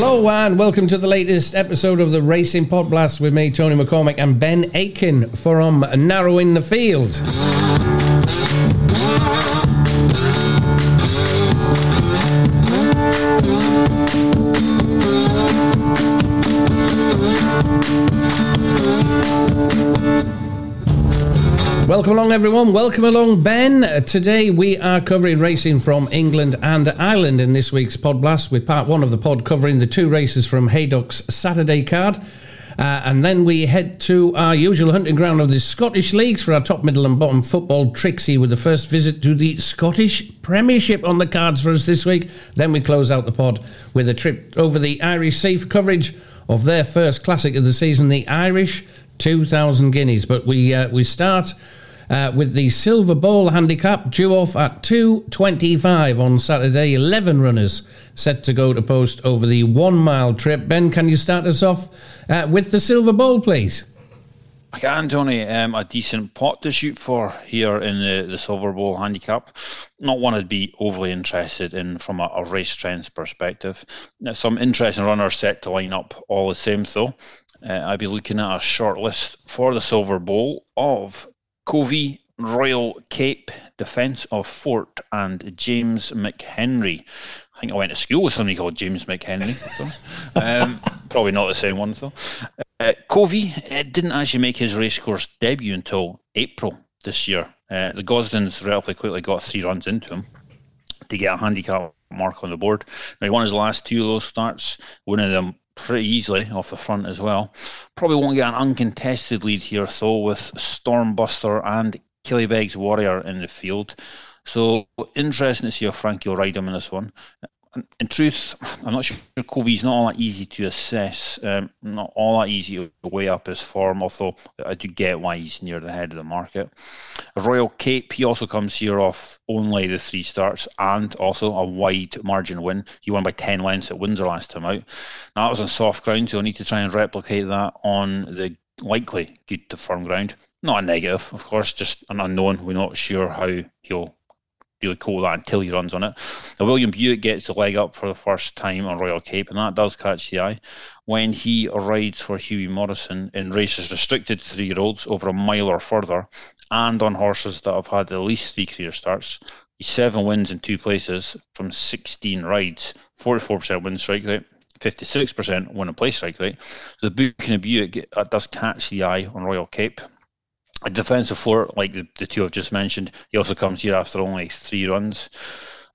Hello and welcome to the latest episode of the Racing Pod Blast with me, Tony McCormick, and Ben Aitken from Narrowing the Field. Welcome along, everyone. Welcome along, Ben. Today we are covering racing from England and Ireland in this week's Pod Blast, with part one of the pod covering the two races from Haydock's Saturday card. Uh, and then we head to our usual hunting ground of the Scottish Leagues for our top, middle, and bottom football Trixie with the first visit to the Scottish Premiership on the cards for us this week. Then we close out the pod with a trip over the Irish Sea for coverage of their first classic of the season, the Irish 2000 Guineas. But we uh, we start uh, with the Silver Bowl handicap due off at 2.25 on Saturday. 11 runners set to go to post over the one mile trip. Ben, can you start us off uh, with the Silver Bowl, please? I can, Tony. Um, a decent pot to shoot for here in the, the Silver Bowl handicap. Not one I'd be overly interested in from a, a race trends perspective. Now, some interesting runners set to line up all the same, though. Uh, I'd be looking at a short list for the Silver Bowl of Covey, Royal Cape, Defence of Fort, and James McHenry. I think I went to school with somebody called James McHenry. um, probably not the same one, though. Uh, Covey uh, didn't actually make his racecourse debut until April this year. Uh, the Gosdens relatively quickly got three runs into him to get a handicap mark on the board. Now, he won his last two of those starts, winning them pretty easily off the front as well. Probably won't get an uncontested lead here, though, with Stormbuster and Killybegs Warrior in the field. So interesting to see how Frankie will ride him in this one in truth, I'm not sure Covey's not all that easy to assess, um, not all that easy to weigh up his form, although I do get why he's near the head of the market. Royal Cape, he also comes here off only the three starts and also a wide margin win. He won by 10 lengths at Windsor last time out. Now, that was on soft ground, so I need to try and replicate that on the likely good to firm ground. Not a negative, of course, just an unknown. We're not sure how he'll really call that until he runs on it. Now, William Buick gets the leg up for the first time on Royal Cape, and that does catch the eye when he rides for Hughie Morrison in races restricted to three year olds over a mile or further, and on horses that have had at least three career starts. He's seven wins in two places from 16 rides, 44% win strike rate. 56% win and place strike rate. So the Buchan of Buick does catch the eye on Royal Cape a defensive fort like the, the two I've just mentioned. He also comes here after only three runs.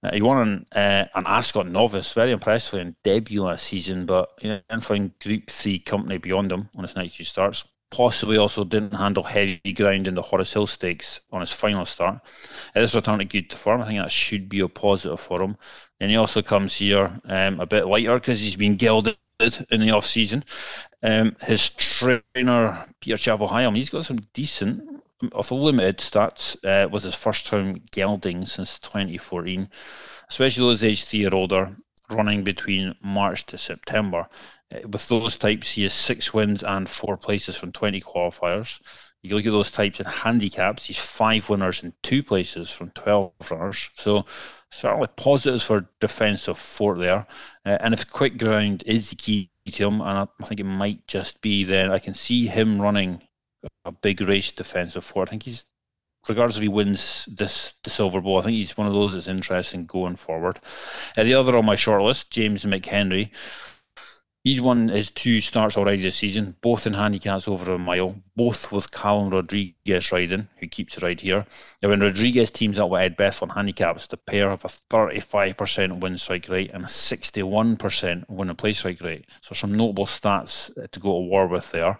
Uh, he won an, uh, an Ascot novice very impressively in debut last season, but know, didn't find Group 3 company beyond him on his next two starts. Possibly also didn't handle heavy ground in the Horris Hill Stakes on his final start. Uh, this return to good form, I think that should be a positive for him. And he also comes here um, a bit lighter because he's been gelded in the off season. Um, his trainer Peter Chapple-Hyam, he's got some decent, although limited stats uh, with his first time gelding since 2014, especially those age three or older, running between March to September. Uh, with those types, he has six wins and four places from 20 qualifiers. You look at those types in handicaps, he's five winners and two places from 12 runners. So certainly positives for defensive fort there. Uh, and if quick ground is the key him, and I, think it might just be, then I can see him running a big race defensive fort. I think he's, regardless if he wins this the Silver Bowl, I think he's one of those that's interesting going forward. Uh, the other on my short list, James McHenry. He's won his two starts already this season, both in handicaps over a mile, both with Callum Rodriguez riding, who keeps ride here. Now, when Rodriguez teams up with Ed Bethell on handicaps, the pair have a 35% win strike rate and a 61% win and play strike rate. So, some notable stats to go to war with there.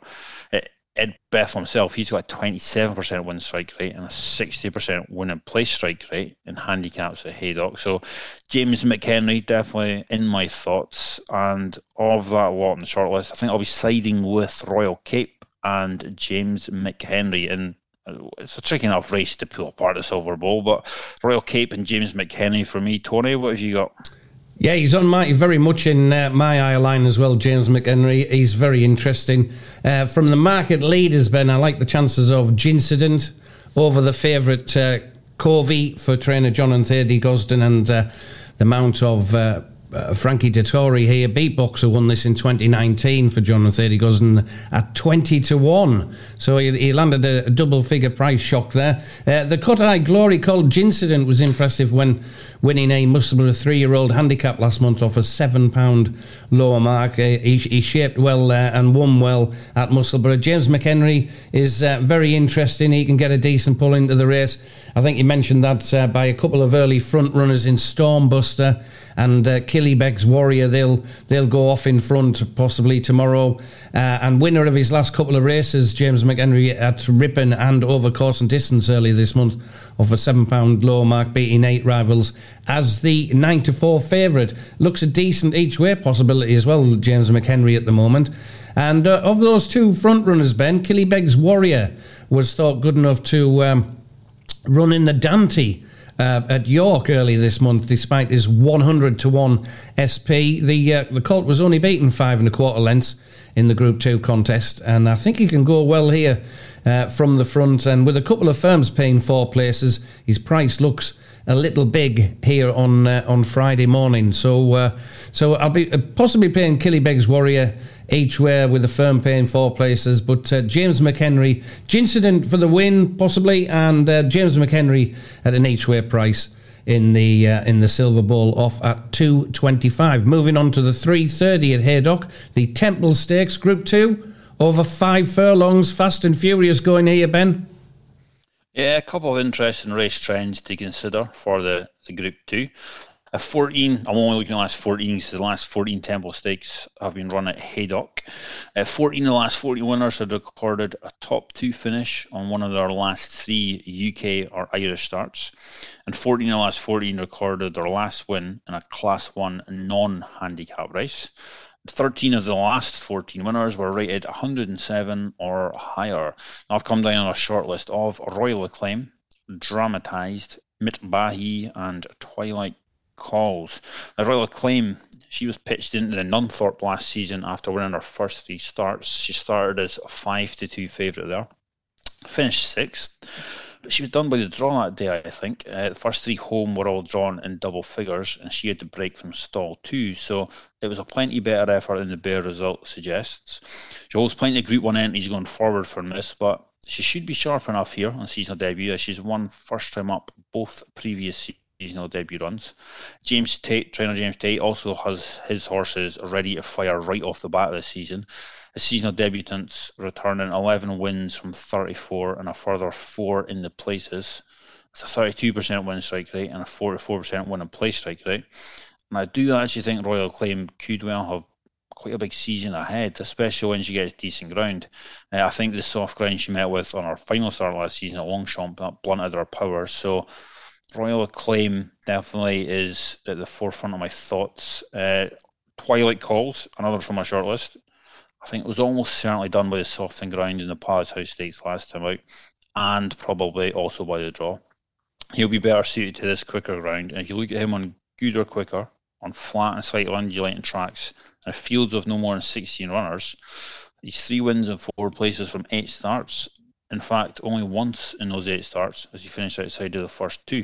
Uh, Ed Bethell himself, he's got a 27% win strike rate and a 60% win and place strike rate in handicaps at Haydock. So James McHenry definitely in my thoughts. And of that lot in the shortlist, I think I'll be siding with Royal Cape and James McHenry. And uh, it's a tricky enough race to pull apart the Silver Bowl, but Royal Cape and James McHenry for me. Tony, what have you got? Yeah, he's on my very much in uh, my eye line as well. James McHenry, he's very interesting. Uh, from the market leaders, Ben, I like the chances of Gincident over the favourite uh, Covey for trainer John and Thady Gosden, and uh, the amount of uh, Frankie Dettori here, beatboxer, won this in 2019 for John and Thady Gosden at 20 to 1. So he, he landed a, a, double figure price shock there. Uh, the Cotai Glory called Gincident was impressive when winning a Musselburgh three year old handicap last month off a £7 lower mark. Uh, he, he, shaped well uh, and won well at Musselburgh. James McHenry is uh, very interesting. He can get a decent pull into the race. I think you mentioned that uh, by a couple of early front runners in Stormbuster and uh, Warrior. They'll they'll go off in front possibly tomorrow. Uh, and winner of his last couple of races, James McHenry at Ripon and over course and distance earlier this month, off a seven pound low mark, beating eight rivals as the nine to four favourite. Looks a decent each way possibility as well, James McHenry at the moment. And uh, of those two front runners, Ben Killybegs Warrior was thought good enough to um, run in the Dante uh, at York early this month, despite his 100 to 1 SP. The, uh, the Colt was only beaten five and a quarter lengths in the Group 2 contest, and I think he can go well here uh, from the front. And with a couple of firms paying four places, his price looks a little big here on uh, on Friday morning. So uh, so I'll be uh, possibly playing Killybegs Warrior each way with the firm paying four places. But uh, James McHenry, Gincident for the win possibly, and uh, James McHenry at an each way price in the uh, in the Silver Bowl off at 225 moving on to the 330 at haydock the temple stakes group 2 over five furlongs fast and furious going here ben yeah a couple of interesting race trends to consider for the, the group 2 a 14, I'm only looking at the last 14 because the last 14 Temple Stakes have been run at Haydock. Uh, 14 of the last 40 winners had recorded a top two finish on one of their last three UK or Irish starts. And 14 of the last 14 recorded their last win in a Class 1 non handicap race. 13 of the last 14 winners were rated 107 or higher. Now I've come down on a short list of Royal Acclaim, Dramatised, Mitbaahy, and Twilight calls. A Royal Acclaim, she was pitched into the Nunthorpe last season after winning her first three starts. She started as a 5 to 2 favourite there, finished sixth. But she was done by the draw that day, I think. Uh, the first three home were all drawn in double figures, and she had to break from stall two. So it was a plenty better effort than the bare result suggests. She holds plenty of Group 1 entries going forward from this, but she should be sharp enough here on seasonal debut as she's won first time up both previous seasonal debut runs. James Tate, trainer James Tate, also has his horses ready to fire right off the bat of this season. His seasonal debutants returning 11 wins from 34 and a further four in the places. It's a 32% win strike rate and a 44% win in place strike rate. And I do actually think Royal Acclaim could well have quite a big season ahead, especially when she gets decent ground. Uh, I think the soft ground she met with on her final start last season at Longchamp that blunted her power. So Royal Acclaim definitely is at the forefront of my thoughts. Uh, Twilight Calls, another from my shortlist. I think it was almost certainly done by the softened ground in the Palace House Stakes last time out, and probably also by the draw. He'll be better suited to this quicker ground. And if you look at him on good or quicker, on flat and slightly undulating tracks, and fields of no more than 16 runners, these three wins and four places from eight starts in fact, only once in those eight starts as he finished outside of the first two.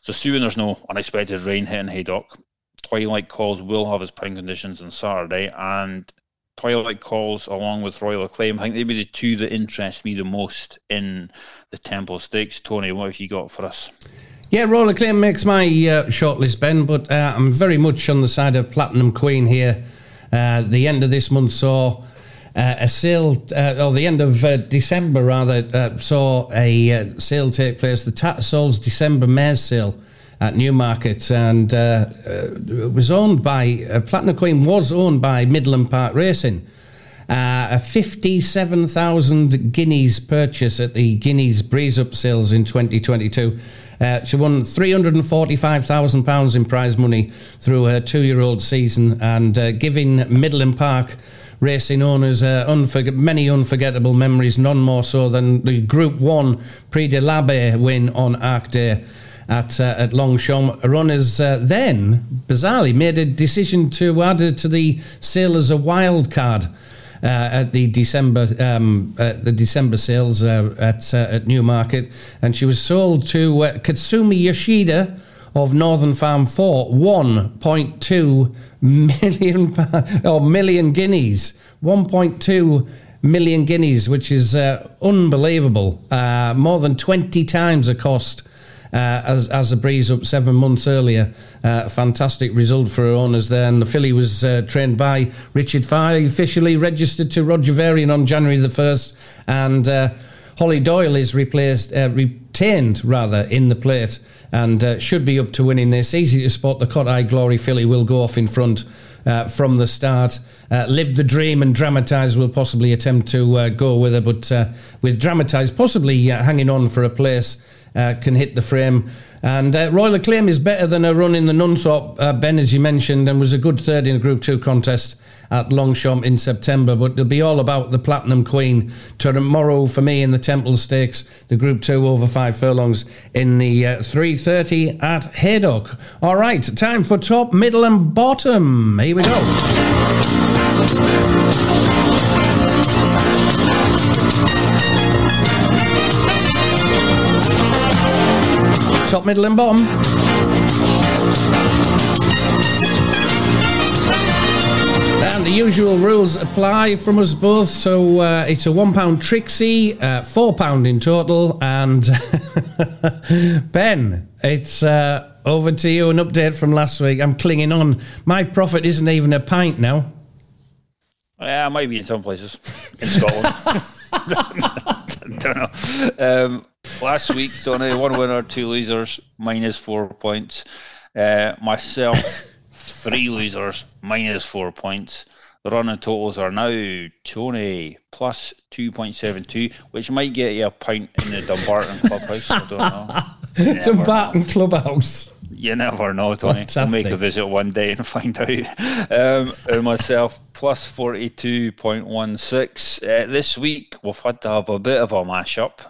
So, assuming there's no unexpected rain hitting Haydock, Twilight Calls will have his prime conditions on Saturday, and Twilight Calls, along with Royal Acclaim, I think they'd be the two that interest me the most in the Temple Stakes. Tony, what have you got for us? Yeah, Royal Acclaim makes my uh, shortlist, Ben, but uh, I'm very much on the side of Platinum Queen here. Uh, the end of this month saw a sale, uh, or the end of uh, December rather, uh, saw a uh, sale take place, the Tattersalls December Mares sale at Newmarket, and uh, it was owned by, Platinum Queen was owned by Middleham Park Racing. a 57,000 guineas purchase at the Guineas Breeze Up sales in 2022. Uh, she won £345,000 in prize money through her two year old season and uh, giving Middleham Park racing owners uh, unforg- many unforgettable memories, none more so than the Group 1 Prix de l'Abbaye win on Arc Day at uh, at Longchamp. Runners uh, then, bizarrely, made a decision to add to the sale as a wild card. Uh, at the December um, uh, the December sales uh, at uh, at Newmarket, and she was sold to uh, Katsumi Yoshida of Northern Farm for 1.2 million or million guineas. 1.2 million guineas, which is uh, unbelievable. Uh, more than 20 times the cost uh, as, as a breeze up seven months earlier. Uh, fantastic result for our owners there. And the filly was uh, trained by Richard Fahey, officially registered to Roger Varian on January the 1st. And uh, Holly Doyle is replaced, uh, retained rather, in the plate and uh, should be up to winning this. Easy to spot the Cotai Glory filly will go off in front. Uh, from the start. Uh, Live the Dream and Dramatise will possibly attempt to uh, go with her, but uh, with Dramatise possibly hanging on for a place uh, can hit the frame. And uh, Royal Acclaim is better than a run in the Nunthorpe, uh, Ben, as you mentioned, and was a good third in a Group 2 contest at Longchamp in September. But it'll be all about the Platinum Queen tomorrow for me in the Temple Stakes, the Group 2 over five furlongs in the uh, 3.30 at Haydock. All right, time for top, middle and bottom. Here we go. Top, middle, and bottom. And the usual rules apply from us both. So uh, it's a one pound Trixie, uh, four pound in total. And Ben, it's uh, over to you. An update from last week. I'm clinging on. My profit isn't even a pint now. Yeah, maybe in some places in Scotland. don't know. Um, last week, Donny, one winner, two losers, minus four points. Uh, myself, three losers, minus four points. The running totals are now Tony plus 2.72, which might get you a pint in the Dumbarton Clubhouse. I don't know. Dumbarton Clubhouse. You never know, Tony. Fantastic. I'll make a visit one day and find out. Um, and myself, plus 42.16. Uh, this week, we've had to have a bit of a mashup.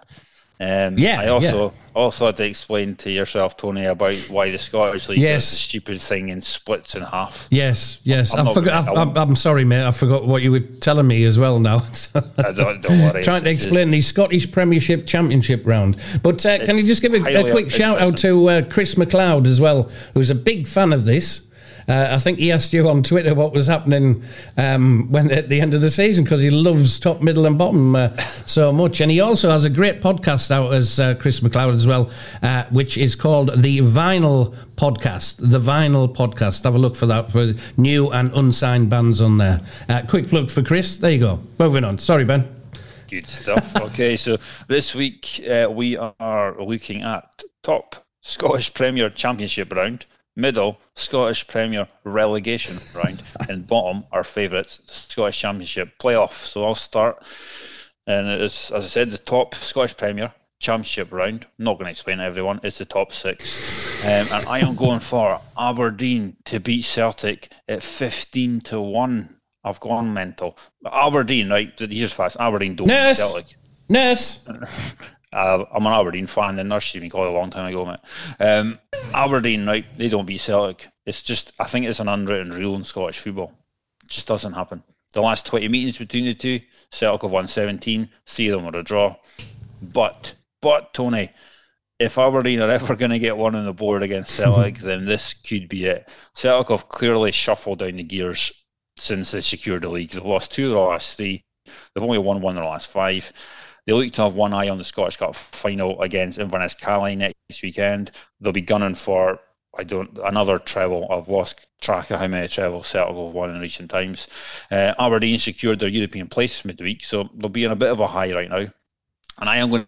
Um, yeah. I also yeah. also had to explain to yourself, Tony, about why the Scottish League yes. does the stupid thing in splits in half. Yes, yes. I'm, I forgot. I'm, I'm, sorry, mate. I forgot what you were telling me as well. Now, I don't, don't worry. Trying to explain the Scottish Premiership Championship round. But uh, can you just give a, a quick shout out to uh, Chris McLeod as well, who's a big fan of this. Uh, I think he asked you on Twitter what was happening um, when at the end of the season because he loves top, middle, and bottom uh, so much. And he also has a great podcast out as uh, Chris McLeod as well, uh, which is called the Vinyl Podcast. The Vinyl Podcast. Have a look for that for new and unsigned bands on there. Uh, quick plug for Chris. There you go. Moving on. Sorry, Ben. Good stuff. okay, so this week uh, we are looking at top Scottish Premier Championship round middle Scottish Premier relegation round, and bottom our favourites Scottish Championship playoff. So I'll start, and it's as I said, the top Scottish Premier Championship round. I'm not going to explain to everyone. It's the top six, um, and I am going for Aberdeen to beat Celtic at fifteen to one. I've gone mental. Aberdeen, right? Here's fast. Aberdeen don't beat Celtic. Ness. Uh, I'm an Aberdeen fan, and nurse me called a long time ago, mate. Um, Aberdeen, right? They don't beat Celtic. It's just, I think it's an unwritten rule in Scottish football. It just doesn't happen. The last 20 meetings between the two, Celtic have won 17. Three of them were a draw. But, but Tony, if Aberdeen are ever going to get one on the board against Celtic, then this could be it. Celtic have clearly shuffled down the gears since they secured the league. They've lost two of the last three. They've only won one in the last five. They look to have one eye on the Scottish Cup final against Inverness Caley next weekend. They'll be gunning for I don't another treble. I've lost track of how many trebles Celtic have won in recent times. Uh, Aberdeen secured their European place midweek, so they'll be in a bit of a high right now. And I am going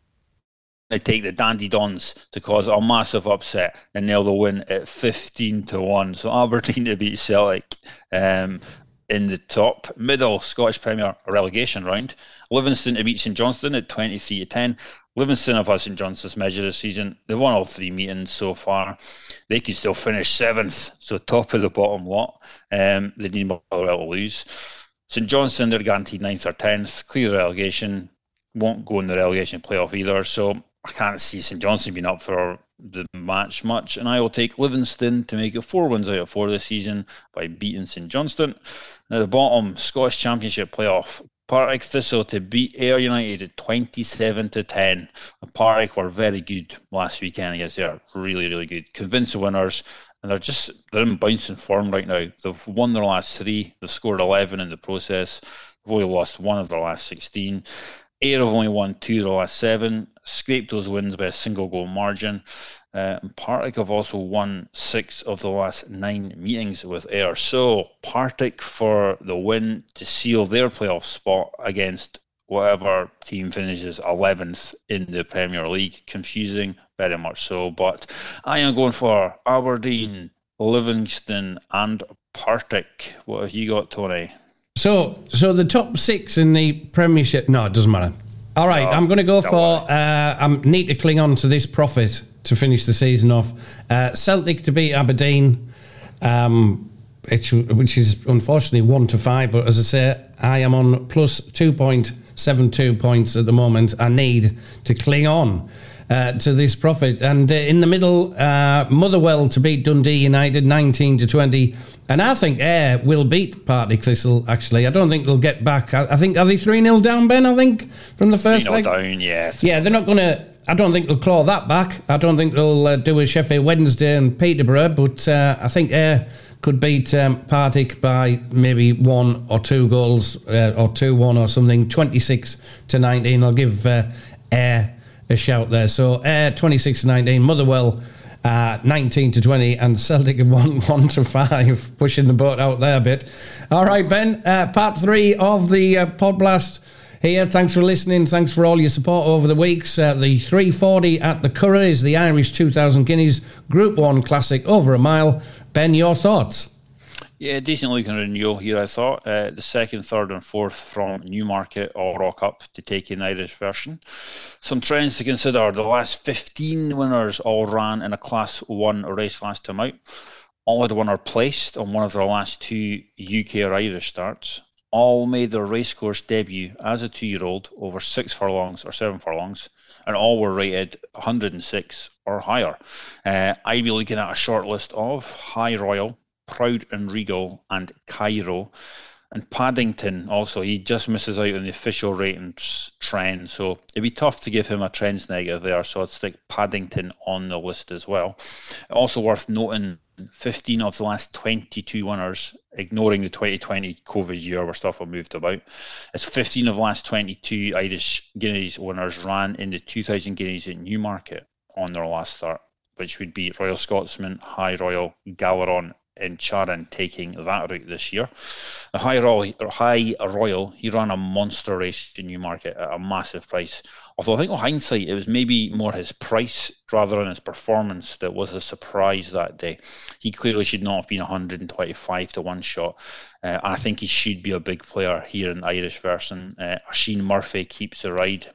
to take the Dandy Dons to cause a massive upset and nail the win at 15 to 1. So Aberdeen to beat Celtic um, in the top middle Scottish Premier relegation round. Livingston to beat St Johnstone at 23 to 10. Livingston have had St Johnstone's measure this season. They've won all three meetings so far. They could still finish seventh, so top of the bottom lot. Um, they need more to lose. St Johnstone, they're guaranteed ninth or tenth. Clear relegation. Won't go in the relegation playoff either. So I can't see St Johnstone being up for the match much, and I will take Livingston to make it four wins out of four this season by beating St Johnstone. Now the bottom Scottish Championship playoff Partick Thistle to beat Ayr United at 27 to 10. Partick were very good last weekend against Ayr. Really, really good. Convincing winners. And they're just they're in bouncing form right now. They've won their last three. They've scored 11 in the process. They've only lost one of their last 16. Ayr have only won two of the last seven, scraped those wins by a single goal margin. Uh, Partick have also won six of the last nine meetings with Ayr. So Partick for the win to seal their playoff spot against whatever team finishes 11th in the Premier League. Confusing, very much so. But I am going for Aberdeen, Livingston, and Partick. What have you got, Tony? So, so the top six in the Premiership. No, it doesn't matter. All right, no, I'm going to go for. Uh, I need to cling on to this profit to finish the season off. Uh, Celtic to beat Aberdeen, um, which, which is unfortunately one to five. But as I say, I am on plus two point seven two points at the moment. I need to cling on. Uh, to this profit. And uh, in the middle, uh, Motherwell to beat Dundee United 19 to 20. And I think Ayr will beat Partick Thistle, actually. I don't think they'll get back. I, I think, are they 3 0 down, Ben? I think, from the first leg? down, yeah. Yeah, they're not going to. I don't think they'll claw that back. I don't think they'll uh, do a Sheffield Wednesday and Peterborough, but uh, I think Ayr could beat um, Partick by maybe one or two goals uh, or 2 1 or something, 26 to 19. I'll give uh, Ayr a shout there. So Ayr 26 to 19, Motherwell uh, 19 to 20, and Celtic 1, 1 to 5, pushing the boat out there a bit. All right, Ben, uh, part three of the uh, Pod Blast here. Thanks for listening. Thanks for all your support over the weeks. Uh, the 340 at the Curragh is the Irish 2000 Guineas Group 1 Classic over a mile. Ben, your thoughts? Yeah, decent looking renewal here, I thought. Uh, the second, third, and fourth from Newmarket all rock up to take an Irish version. Some trends to consider the last 15 winners all ran in a Class 1 race last time out. All had won or placed on one of their last two UK or Irish starts. All made their racecourse debut as a two year old over six furlongs or seven furlongs, and all were rated 106 or higher. Uh, I'd be looking at a short list of Hi Royal, Proud and Regal, and Cairo. And Paddington also, he just misses out on the official ratings trend. So it'd be tough to give him a trends negative there. So I'd stick Paddington on the list as well. Also worth noting 15 of the last 22 winners, ignoring the 2020 COVID year where stuff were moved about. It's 15 of the last 22 Irish Guineas winners ran in the 2000 Guineas at Newmarket on their last start, which would be Royal Scotsman, Hi Royal, Galeron, in Charyn taking that route this year. The Hi Royal, Hi Royal, he ran a monster race in Newmarket at a massive price. Although I think on hindsight, it was maybe more his price rather than his performance that was a surprise that day. He clearly should not have been 125 to one shot. Uh, I think he should be a big player here in the Irish version. Uh, Oisin Murphy keeps the ride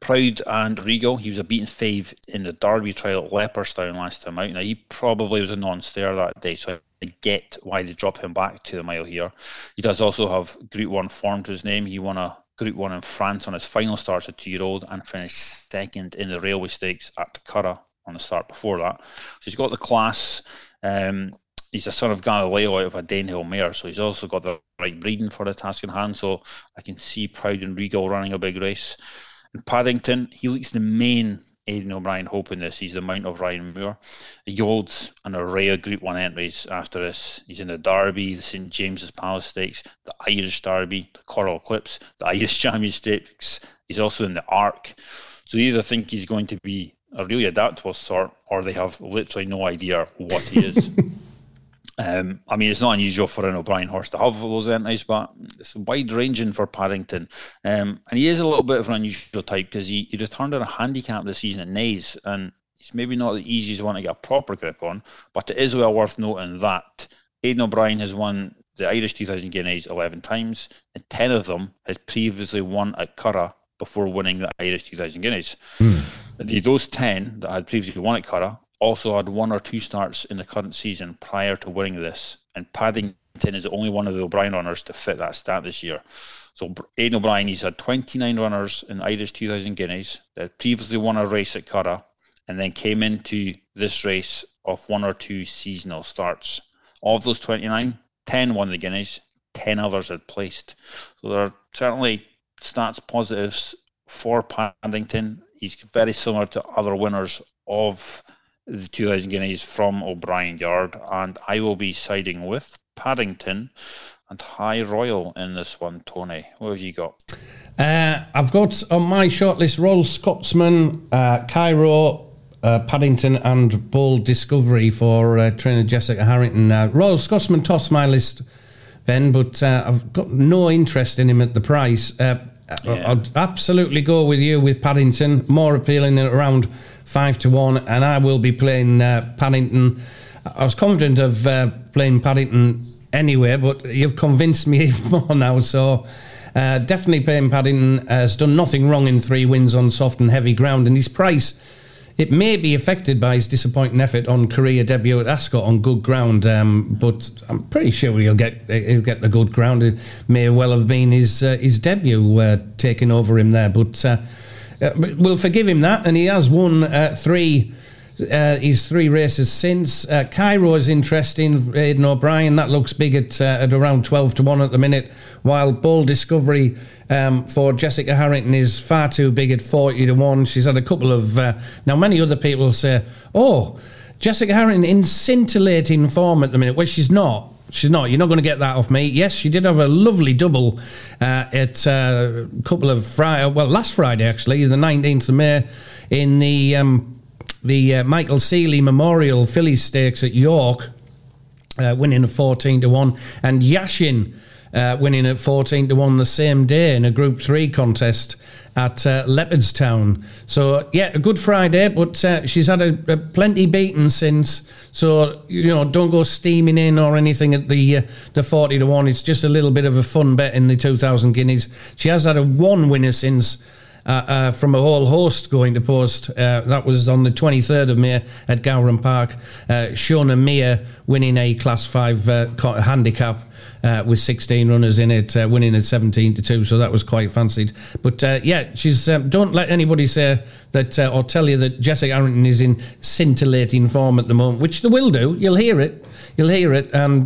Proud and Regal, he was a beaten fave in the Derby trial at Leopardstown last time out. Now, he probably was a non stayer that day, so I get why they drop him back to the mile here. He does also have Group 1 form to his name. He won a Group 1 in France on his final start as a two year old and finished second in the Railway Stakes at Curragh on the start before that. So he's got the class. Um, he's a son of Galileo out of a Danehill mare, so he's also got the right breeding for the task in hand. So I can see Proud and Regal running a big race. In Paddington, he looks the main Aidan O'Brien hope in this. He's the Mount of Ryan Moore. He holds an array of Group 1 entries after this. He's in the Derby, the St James's Palace Stakes, the Irish Derby, the Coral Eclipse, the Irish Champion Stakes. He's also in the Arc. So either think he's going to be a really adaptable sort, or they have literally no idea what he is. Um, I mean, it's not unusual for an O'Brien horse to have those entries, but it's wide ranging for Paddington. Um, and he is a little bit of an unusual type because he, he returned on a handicap this season at Naas, and he's maybe not the easiest one to get a proper grip on, but it is well worth noting that Aidan O'Brien has won the Irish 2000 Guineas 11 times, and 10 of them had previously won at Curragh before winning the Irish 2000 Guineas. Hmm. Those 10 that had previously won at Curragh also had one or two starts in the current season prior to winning this, and Paddington is the only one of the O'Brien runners to fit that stat this year. So Aidan O'Brien, he's had 29 runners in Irish 2000 Guineas that previously won a race at Curragh and then came into this race of one or two seasonal starts. Of those 29, 10 won the Guineas, 10 others had placed. So there are certainly stats positives for Paddington. He's very similar to other winners of the 2000 Guineas from O'Brien Yard, and I will be siding with Paddington and Hi Royal in this one. Tony, what have you got? Uh, I've got on my shortlist Royal Scotsman, uh, Cairo, uh, Paddington, and Bold Discovery for uh, trainer Jessica Harrington. Uh, Royal Scotsman tossed my list, Ben, but uh, I've got no interest in him at the price. Uh, yeah. I'd absolutely go with you with Paddington, more appealing around five to one, and I will be playing uh, Paddington. I was confident of playing Paddington anyway, but you've convinced me even more now, so. Uh, definitely playing Paddington has done nothing wrong in three wins on soft and heavy ground, and his price it may be affected by his disappointing effort on career debut at Ascot on good ground, um, but I'm pretty sure he'll get he'll get the good ground. It may well have been his uh, his debut uh, taking over him there, but uh, we'll forgive him that. And he has won uh, three uh, his three races since. Uh, Cairo is interesting. Aidan O'Brien, that looks big at, uh, at around 12 to 1 at the minute, while Bold Discovery um, for Jessica Harrington is far too big at 40 to 1. She's had a couple of. Now, many other people say, oh, Jessica Harrington in scintillating form at the minute. Well, she's not. She's not. You're not going to get that off me. Yes, she did have a lovely double uh, at uh, a couple of Friday. Well, last Friday actually, the 19th of May, in the um, the uh, Michael Seely Memorial Filly Stakes at York, uh, winning at 14 to 1, and Yashin uh, winning at 14 to 1 the same day in a Group 3 contest at uh, Leopardstown. So, yeah, a good Friday, but uh, she's had a, a, plenty beaten since. So, you know, don't go steaming in or anything at the uh, the 40 to 1. It's just a little bit of a fun bet in the 2000 guineas. She has had a one winner since uh, uh, from a whole host going to post. Uh, that was on the 23rd of May at Gowran Park. Uh, Shona Mir winning a Class 5 uh, handicap. Uh, with 16 runners in it, uh, winning at 17 to 2, so that was quite fancied. But uh, yeah, she's um, don't let anybody say that or tell you that Jessica Harrington is in scintillating form at the moment, which they will do. You'll hear it, you'll hear it, and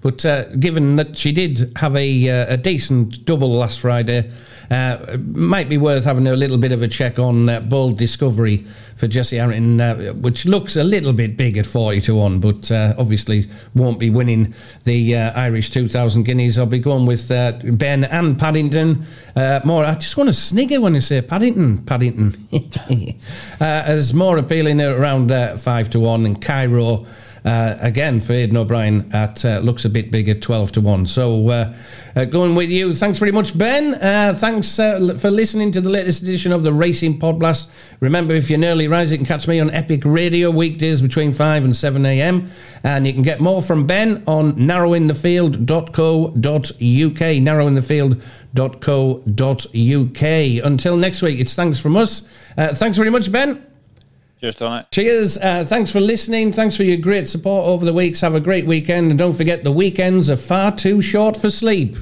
but given that she did have a, a decent double last Friday, uh, might be worth having a little bit of a check on uh, Bold Discovery for Jesse Harrington, uh, which looks a little bit big at 40 to 1, but uh, obviously won't be winning the uh, Irish 2000 Guineas. I'll be going with uh, Ben and Paddington. Uh, more, I just want to snigger when I say Paddington. Paddington. Uh, as more appealing at around uh, 5 to 1, and Cairo. Uh, again, for Aidan O'Brien at uh, looks a bit big at 12 to 1. So uh, uh going with you. Thanks very much, Ben. Uh, thanks uh, for listening to the latest edition of the Racing Podblast. Remember, if you're an early riser, you can catch me on Epic Radio weekdays between 5 and 7 a.m. And you can get more from Ben on narrowinthefield.co.uk. Narrowinthefield.co.uk. Until next week, it's thanks from us. thanks very much, Ben. Cheers, Tony. Cheers. Uh, thanks for listening. Thanks for your great support over the weeks. Have a great weekend. And don't forget, the weekends are far too short for sleep.